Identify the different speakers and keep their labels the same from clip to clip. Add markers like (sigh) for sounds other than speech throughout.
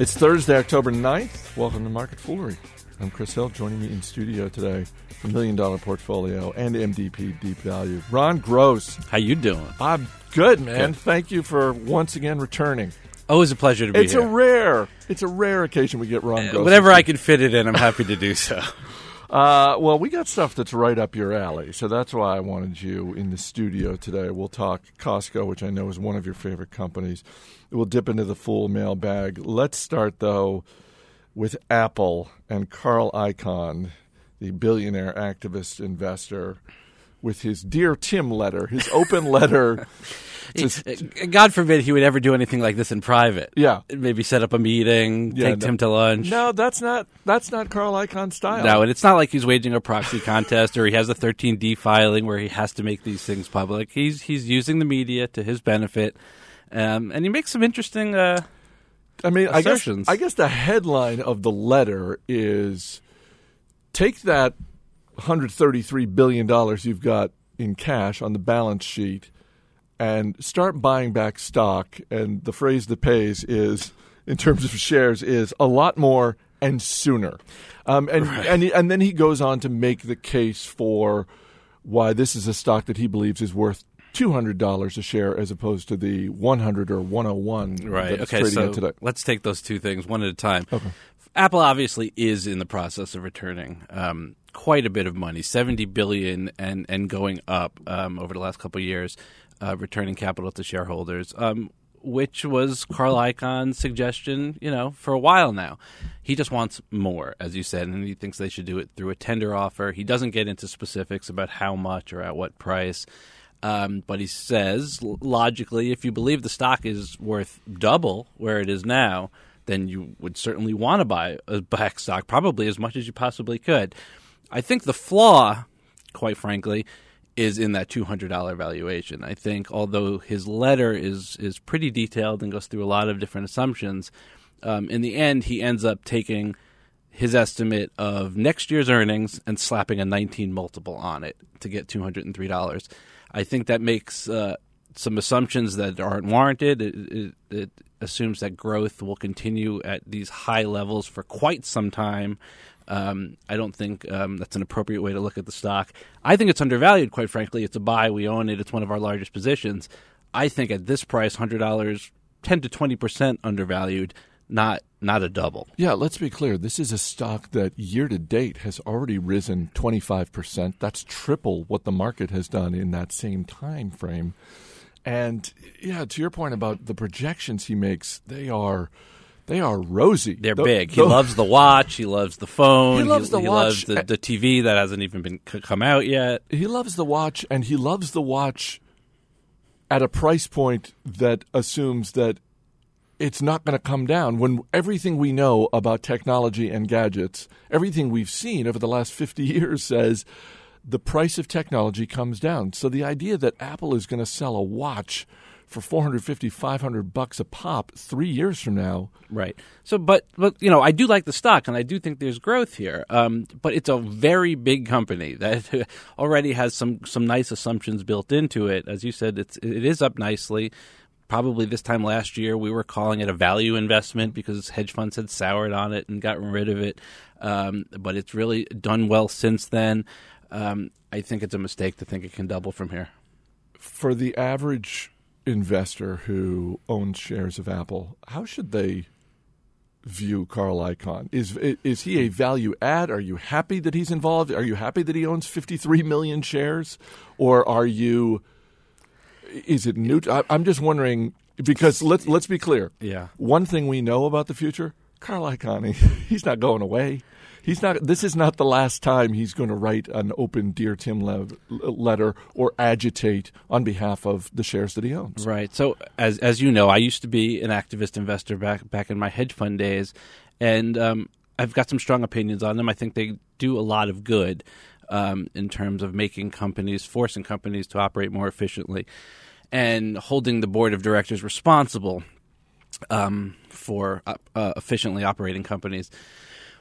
Speaker 1: It's Thursday, October 9th. Welcome to Market Foolery. I'm Chris Hill. Joining me in studio today from Million Dollar Portfolio and MDP Deep Value, Ron Gross.
Speaker 2: How you doing?
Speaker 1: I'm good, man.
Speaker 2: Good.
Speaker 1: Thank you for once again returning.
Speaker 2: Always a pleasure to be
Speaker 1: It's
Speaker 2: here.
Speaker 1: It's a rare, it's a rare occasion we get Ron uh, Gross.
Speaker 2: Whenever I can fit it in, I'm happy to do so. (laughs)
Speaker 1: Uh, well, we got stuff that's right up your alley, so that's why I wanted you in the studio today. We'll talk Costco, which I know is one of your favorite companies. We'll dip into the full mailbag. Let's start though with Apple and Carl Icahn, the billionaire activist investor, with his dear Tim letter, his open letter. (laughs) to-
Speaker 2: God forbid he would ever do anything like this in private.
Speaker 1: yeah.
Speaker 2: Maybe set up a meeting,
Speaker 1: Yeah,
Speaker 2: take
Speaker 1: no-
Speaker 2: Tim to lunch.
Speaker 1: No, that's not that's not Carl Icahn style.
Speaker 2: No, and it's not like he's waging a proxy contest or he has a 13D filing where he has to make these things public. He's he's using the media to his benefit, um, and he makes some interesting. Uh,
Speaker 1: I mean, I guess. I guess the headline of the letter is take that 133 billion dollars you've got in cash on the balance sheet and start buying back stock and the phrase that pays is in terms of shares is a lot more and sooner. Um, and and and then he goes on to make the case for why this is a stock that he believes is worth two hundred dollars a share as opposed to the one hundred or one hundred one
Speaker 2: right.
Speaker 1: that
Speaker 2: Okay.
Speaker 1: trading
Speaker 2: So
Speaker 1: today.
Speaker 2: let's take those two things one at a time. Apple obviously is in the process of returning um, quite a bit of money, seventy billion, and and going up um, over the last couple of years, uh, returning capital to shareholders. Um, which was Carl Icahn's suggestion, you know, for a while now. He just wants more, as you said, and he thinks they should do it through a tender offer. He doesn't get into specifics about how much or at what price. Um, but he says, logically, if you believe the stock is worth double where it is now, then you would certainly want to buy a back stock, probably as much as you possibly could. I think the flaw, quite frankly, is in that two hundred dollar valuation. I think although his letter is is pretty detailed and goes through a lot of different assumptions, um, in the end he ends up taking his estimate of next year's earnings and slapping a 19 multiple on it to get $203. I think that makes uh, some assumptions that aren't warranted. It, it, it assumes that growth will continue at these high levels for quite some time. Um, I don't think um, that's an appropriate way to look at the stock. I think it's undervalued, quite frankly. It's a buy. We own it. It's one of our largest positions. I think at this price, $100, 10 to 20% undervalued, not not a double.
Speaker 1: Yeah, let's be clear. This is a stock that year to date has already risen 25%. That's triple what the market has done in that same time frame. And yeah, to your point about the projections he makes, they are they are rosy.
Speaker 2: They're
Speaker 1: Tho-
Speaker 2: big. He loves the watch. He loves the phone.
Speaker 1: He loves the
Speaker 2: he
Speaker 1: watch.
Speaker 2: loves the, the TV that hasn't even been c- come out yet.
Speaker 1: he loves the watch and he loves the watch at a price point that assumes that it's not going to come down when everything we know about technology and gadgets, everything we've seen over the last 50 (laughs) years says the price of technology comes down. So the idea that Apple is going to sell a watch for 450 500 bucks a pop 3 years from now,
Speaker 2: Right. So, but but you know, I do like the stock, and I do think there's growth here. Um, but it's a very big company (laughs) that already has some some nice assumptions built into it. As you said, it's it is up nicely. Probably this time last year, we were calling it a value investment because hedge funds had soured on it and gotten rid of it. Um, but it's really done well since then. Um, I think it's a mistake to think it can double from here.
Speaker 1: for the average investor who owns shares of Apple, how should they view Carl Icahn? Is is he a value add? Are you happy that he's involved? Are you happy that he owns 53 million shares, or are you? Is it new? I, I'm just wondering because let's let's be clear.
Speaker 2: Yeah.
Speaker 1: One thing we know about the future, Carl Icahn, (laughs) he's not going away. He's not. This is not the last time he's going to write an open "Dear Tim" le- letter or agitate on behalf of the shares that he owns.
Speaker 2: Right. So as as you know, I used to be an activist investor back back in my hedge fund days, and um, I've got some strong opinions on them. I think they do a lot of good um, in terms of making companies, forcing companies to operate more efficiently, and holding the board of directors responsible um, for uh, uh, efficiently operating companies.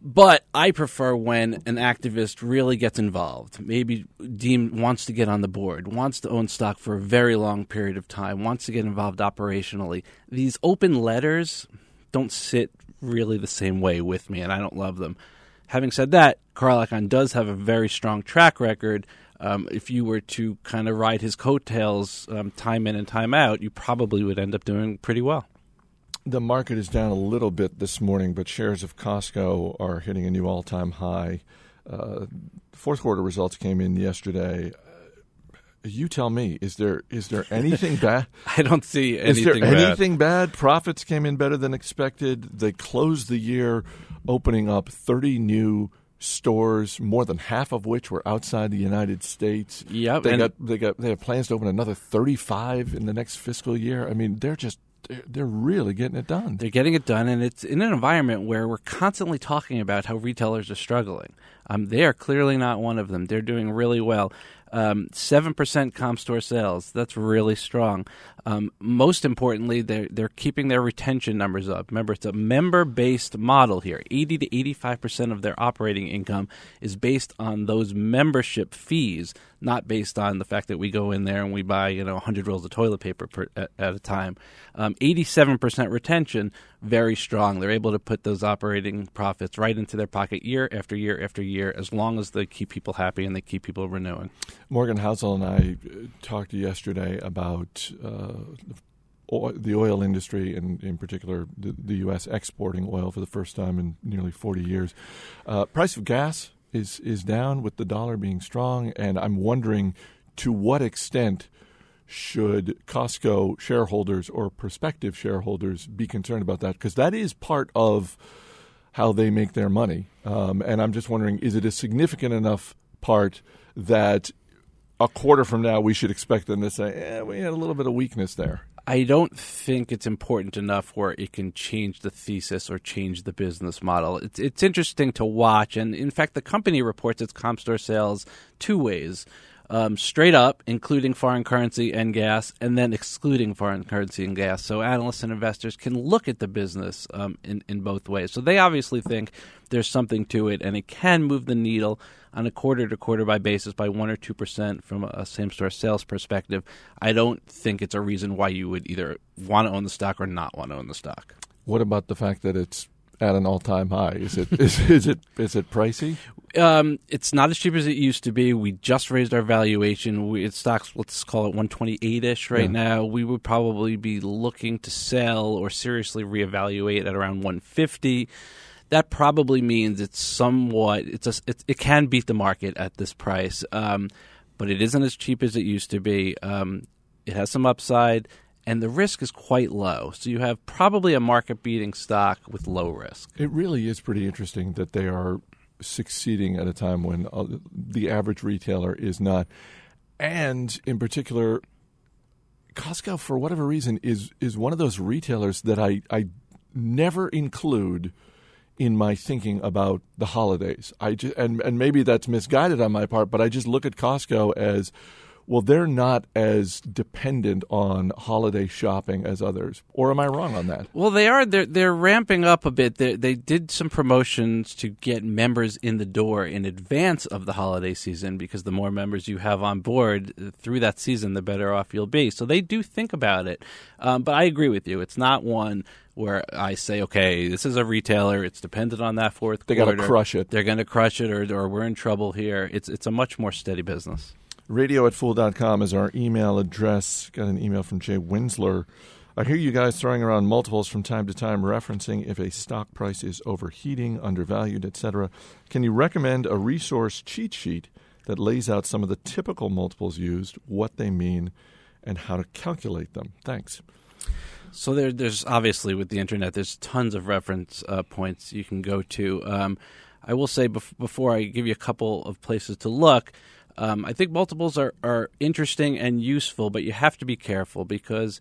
Speaker 2: But I prefer when an activist really gets involved. Maybe deem wants to get on the board, wants to own stock for a very long period of time, wants to get involved operationally. These open letters don't sit really the same way with me, and I don't love them. Having said that, Carl Icahn does have a very strong track record. Um, if you were to kind of ride his coattails um, time in and time out, you probably would end up doing pretty well.
Speaker 1: The market is down a little bit this morning, but shares of Costco are hitting a new all time high. Uh, fourth quarter results came in yesterday. Uh, you tell me, is there is there (laughs) anything bad?
Speaker 2: I don't see anything.
Speaker 1: Is there anything bad? Profits came in better than expected. They closed the year opening up 30 new stores, more than half of which were outside the United States.
Speaker 2: Yep,
Speaker 1: they got they got they have plans to open another 35 in the next fiscal year. I mean, they're just they're really getting it done.
Speaker 2: They're getting it done, and it's in an environment where we're constantly talking about how retailers are struggling. Um, they are clearly not one of them. They're doing really well. Um, seven um, percent comp store sales. That's really strong. Um, most importantly, they're they're keeping their retention numbers up. Remember, it's a member based model here. Eighty to eighty five percent of their operating income is based on those membership fees, not based on the fact that we go in there and we buy you know hundred rolls of toilet paper per, at, at, a time. Eighty seven percent retention, very strong. They're able to put those operating profits right into their pocket year after year after year, as long as they keep people happy and they keep people renewing.
Speaker 1: Morgan Housel and I uh, talked yesterday about uh, the oil industry, and in particular the, the, U.S. exporting oil for the first time in nearly 40 years. Uh, price of gas is is down with the dollar being strong, and I'm wondering to what extent should Costco shareholders or prospective shareholders be concerned about that? Because that is part of how they make their money. Um, and I'm just wondering, is it a significant enough part that a quarter from now, we should expect them to say, "Yeah, we had a little bit of weakness there."
Speaker 2: I don't think it's important enough where it can change the thesis or change the business model. It's it's interesting to watch, and in fact, the company reports its comp store sales two ways um, straight up, including foreign currency and gas, and then excluding foreign currency and gas. So analysts and investors can look at the business um, in, in both ways. So they obviously think there's something to it, and it can move the needle on a quarter to quarter by basis by one or two percent from a same store sales perspective. I don't think it's a reason why you would either want to own the stock or not want to own the stock.
Speaker 1: What about the fact that it's at an all-time high. Is it is, (laughs) is it is it pricey?
Speaker 2: Um, it's not as cheap as it used to be. We just raised our valuation. We, it stocks, let's call it 128 ish right yeah. now. We would probably be looking to sell or seriously reevaluate at around 150. That probably means it's somewhat. It's a, it, it can beat the market at this price, um, but it isn't as cheap as it used to be. Um, it has some upside and the risk is quite low. So you have probably a market beating stock with low risk.
Speaker 1: It really is pretty interesting that they are succeeding at a time when uh, the average retailer is not. And in particular, Costco, for whatever reason, is is one of those retailers that I, I never include in my thinking about the holidays. I just, and and maybe that's misguided on my part, but I just look at Costco as well, they're not as dependent on holiday shopping as others. Or am I wrong on that?
Speaker 2: Well, they are. They're, they're ramping up a bit. They, they did some promotions to get members in the door in advance of the holiday season because the more members you have on board through that season, the better off you'll be. So they do think about it. Um, but I agree with you. It's not one where I say, okay, this is a retailer. It's dependent on that fourth.
Speaker 1: They got to crush it.
Speaker 2: They're going to crush it, or, or we're in trouble here. It's it's a much more steady business.
Speaker 1: Radio at fool.com is our email address. Got an email from Jay Winsler. I hear you guys throwing around multiples from time to time, referencing if a stock price is overheating, undervalued, etc. Can you recommend a resource cheat sheet that lays out some of the typical multiples used, what they mean, and how to calculate them? Thanks.
Speaker 2: So there, there's obviously with the internet, there's tons of reference uh, points you can go to. Um, I will say bef- before I give you a couple of places to look. Um, I think multiples are, are interesting and useful, but you have to be careful because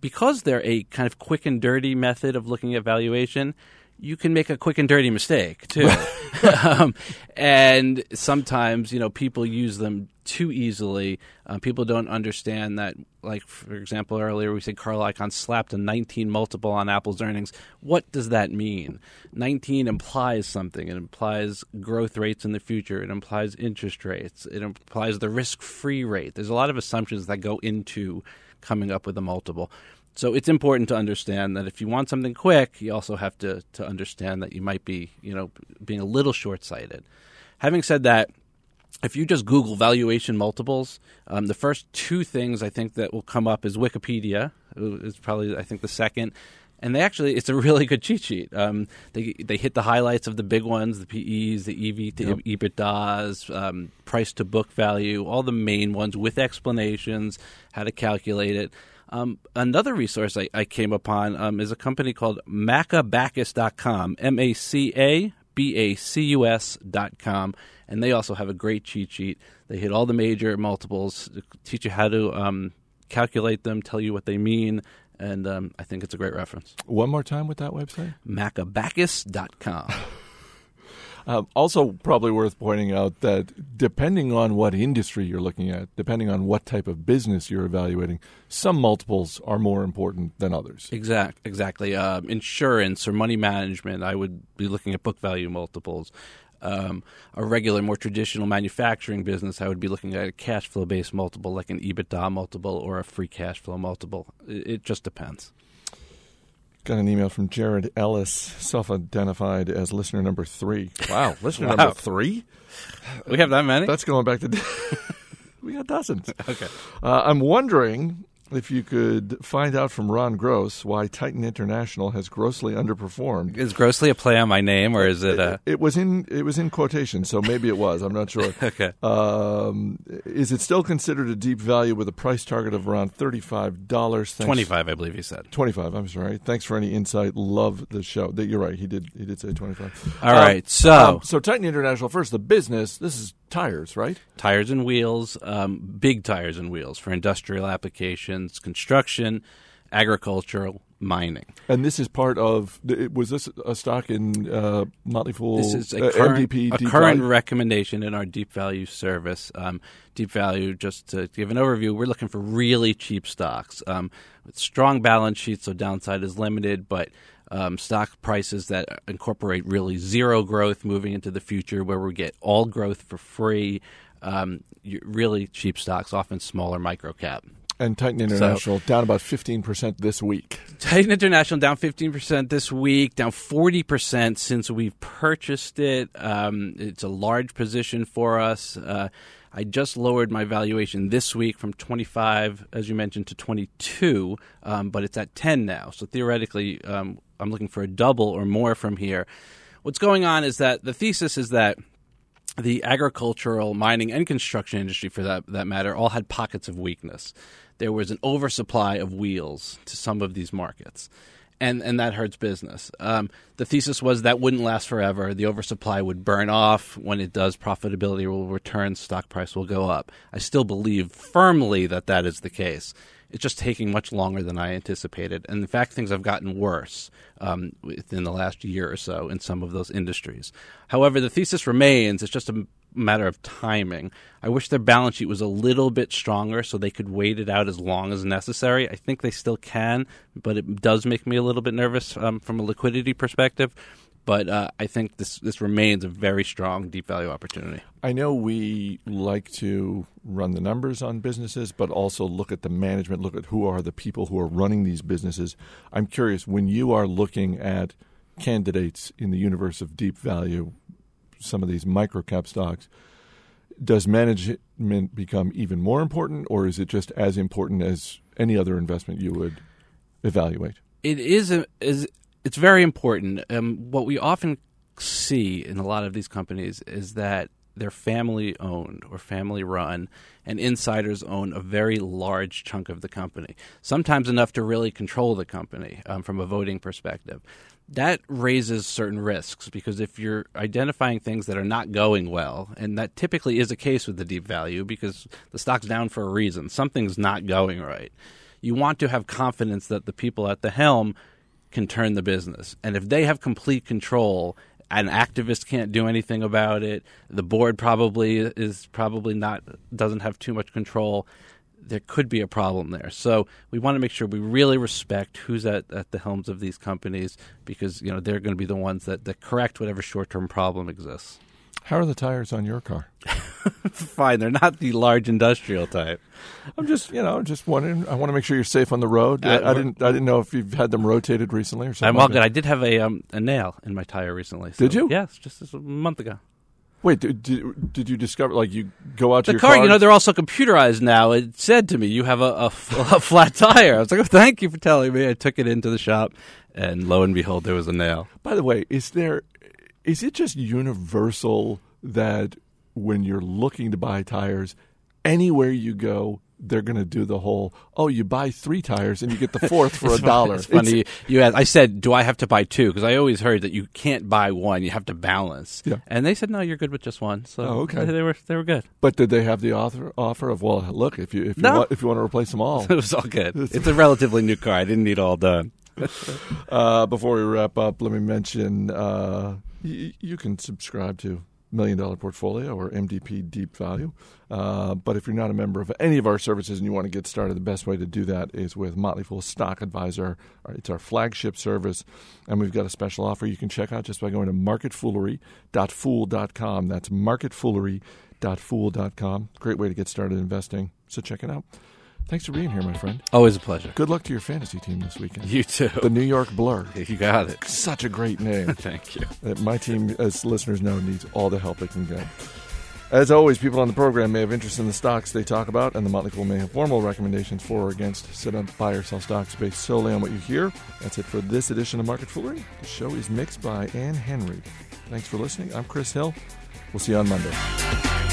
Speaker 2: because they're a kind of quick and dirty method of looking at valuation. You can make a quick and dirty mistake too, (laughs) (laughs) um, and sometimes you know people use them too easily. Uh, people don't understand that. Like for example, earlier we said Carl Icahn slapped a 19 multiple on Apple's earnings. What does that mean? 19 implies something. It implies growth rates in the future. It implies interest rates. It implies the risk-free rate. There's a lot of assumptions that go into coming up with a multiple. So it's important to understand that if you want something quick, you also have to to understand that you might be, you know, being a little short sighted. Having said that, if you just Google valuation multiples, um, the first two things I think that will come up is Wikipedia. It's probably I think the second, and they actually it's a really good cheat sheet. Um, they they hit the highlights of the big ones, the PEs, the EV to yep. EBITDA's, um, price to book value, all the main ones with explanations, how to calculate it. Um, another resource I, I came upon um, is a company called macabacus.com, M A C A B A C U S.com. And they also have a great cheat sheet. They hit all the major multiples, teach you how to um, calculate them, tell you what they mean, and um, I think it's a great reference.
Speaker 1: One more time with that website
Speaker 2: macabacus.com. (laughs)
Speaker 1: Uh, also, probably worth pointing out that depending on what industry you're looking at, depending on what type of business you're evaluating, some multiples are more important than others.
Speaker 2: Exact, exactly. Uh, insurance or money management, I would be looking at book value multiples. Um, a regular, more traditional manufacturing business, I would be looking at a cash flow based multiple, like an EBITDA multiple or a free cash flow multiple. It, it just depends.
Speaker 1: Got an email from Jared Ellis, self identified as listener number three. Wow, listener wow. number three?
Speaker 2: We have that many?
Speaker 1: That's going back to. (laughs) we got dozens.
Speaker 2: Okay.
Speaker 1: Uh, I'm wondering if you could find out from Ron Gross why Titan International has grossly underperformed.
Speaker 2: Is grossly a play on my name, or is it a?
Speaker 1: It, it was in it was in quotation, so maybe it was. I'm not sure. (laughs)
Speaker 2: okay.
Speaker 1: Um, is it still considered a deep value with a price target of around thirty five dollars?
Speaker 2: Twenty five, I believe he said.
Speaker 1: Twenty five. I'm sorry. Thanks for any insight. Love the show. You're right. He did. He did say twenty five.
Speaker 2: All um, right. So um,
Speaker 1: so Titan International first. The business. This is tires, right?
Speaker 2: Tires and wheels, um, big tires and wheels for industrial applications, construction, agricultural, mining.
Speaker 1: And this is part of. Was this a stock in uh, Motley Fool?
Speaker 2: This is a uh, current, MDP, a current recommendation in our deep value service. Um, deep value, just to give an overview, we're looking for really cheap stocks um, with strong balance sheets, so downside is limited, but um, stock prices that incorporate really zero growth moving into the future, where we get all growth for free. Um, really cheap stocks, often smaller micro cap.
Speaker 1: And Titan International so, down about 15% this week.
Speaker 2: Titan International down 15% this week, down 40% since we've purchased it. Um, it's a large position for us. Uh, I just lowered my valuation this week from 25, as you mentioned, to 22, um, but it's at 10 now. So theoretically, um, I'm looking for a double or more from here. What's going on is that the thesis is that the agricultural, mining, and construction industry, for that, that matter, all had pockets of weakness. There was an oversupply of wheels to some of these markets and and that hurts business. Um, the thesis was that wouldn't last forever. The oversupply would burn off. When it does, profitability will return. Stock price will go up. I still believe firmly that that is the case. It's just taking much longer than I anticipated, and in fact, things have gotten worse um, within the last year or so in some of those industries. However, the thesis remains. It's just a matter of timing. I wish their balance sheet was a little bit stronger so they could wait it out as long as necessary. I think they still can, but it does make me a little bit nervous um, from a liquidity perspective. But uh, I think this this remains a very strong deep value opportunity.
Speaker 1: I know we like to run the numbers on businesses, but also look at the management, look at who are the people who are running these businesses. I'm curious when you are looking at candidates in the universe of deep value some of these microcap stocks, does management become even more important, or is it just as important as any other investment you would evaluate?
Speaker 2: It is. Is it's very important. Um, what we often see in a lot of these companies is that they're family owned or family run, and insiders own a very large chunk of the company, sometimes enough to really control the company um, from a voting perspective that raises certain risks because if you're identifying things that are not going well, and that typically is a case with the deep value because the stock's down for a reason, something's not going right. You want to have confidence that the people at the helm can turn the business. And if they have complete control, an activist can't do anything about it, the board probably is probably not doesn't have too much control there could be a problem there. So we want to make sure we really respect who's at, at the helms of these companies because you know they're going to be the ones that, that correct whatever short term problem exists.
Speaker 1: How are the tires on your car? (laughs)
Speaker 2: Fine, they're not the large industrial type.
Speaker 1: I'm just, you know, just wondering. I want to make sure you're safe on the road. I,
Speaker 2: Uh,
Speaker 1: I didn't, I didn't know if you've had them rotated recently or something.
Speaker 2: I'm all good. I did have a um, a nail in my tire recently. so-
Speaker 1: Did you?
Speaker 2: Yes, just a month ago.
Speaker 1: Wait, did, did, did you discover? Like, you go out to
Speaker 2: The
Speaker 1: your
Speaker 2: car, you know, they're also computerized now. It said to me, "You have a, a f- (laughs) a flat tire." I was like, oh, "Thank you for telling me." I took it into the shop, and lo and behold, there was a nail.
Speaker 1: By the way, is there is it just universal that when you're looking to buy tires, anywhere you go, they're going to do the whole oh, you buy three tires and you get the (laughs) fourth for a dollar.
Speaker 2: It's funny you, you asked. I said, "Do I have to buy two? Because I always heard that you can't buy one; you have to balance.
Speaker 1: Yeah.
Speaker 2: And they said, "No, you're good with just one." So
Speaker 1: Oh, okay.
Speaker 2: they were they were good.
Speaker 1: But did they have the offer offer of well, look if you if you
Speaker 2: No.
Speaker 1: want if you want to replace them all? (laughs)
Speaker 2: It was all good. (laughs) It's a relatively new car. I didn't need all done. (laughs)
Speaker 1: Uh, before we wrap up, let me mention uh, y- you can subscribe to Million Dollar Portfolio or MDP Deep Value. Uh, but if you're not a member of any of our services and you want to get started, the best way to do that is with Motley Fool Stock Advisor. It's our flagship service, and we've got a special offer you can check out just by going to marketfoolery.fool.com. That's marketfoolery.fool.com. Great way to get started investing. So check it out. Thanks for being here, my friend.
Speaker 2: Always a pleasure.
Speaker 1: Good luck to your fantasy team this weekend.
Speaker 2: You too.
Speaker 1: The New York Blur. (laughs)
Speaker 2: You got it.
Speaker 1: Such a great name. (laughs)
Speaker 2: Thank you.
Speaker 1: My team, as listeners know, needs all the help they can get. As always, people on the program may have interest in the stocks they talk about, and the Motley Fool may have formal recommendations for or against. So don't buy or sell stocks based solely on what you hear. That's it for this edition of Market Foolery. The show is mixed by Ann Henry. Thanks for listening. I'm Chris Hill. We'll see you on Monday.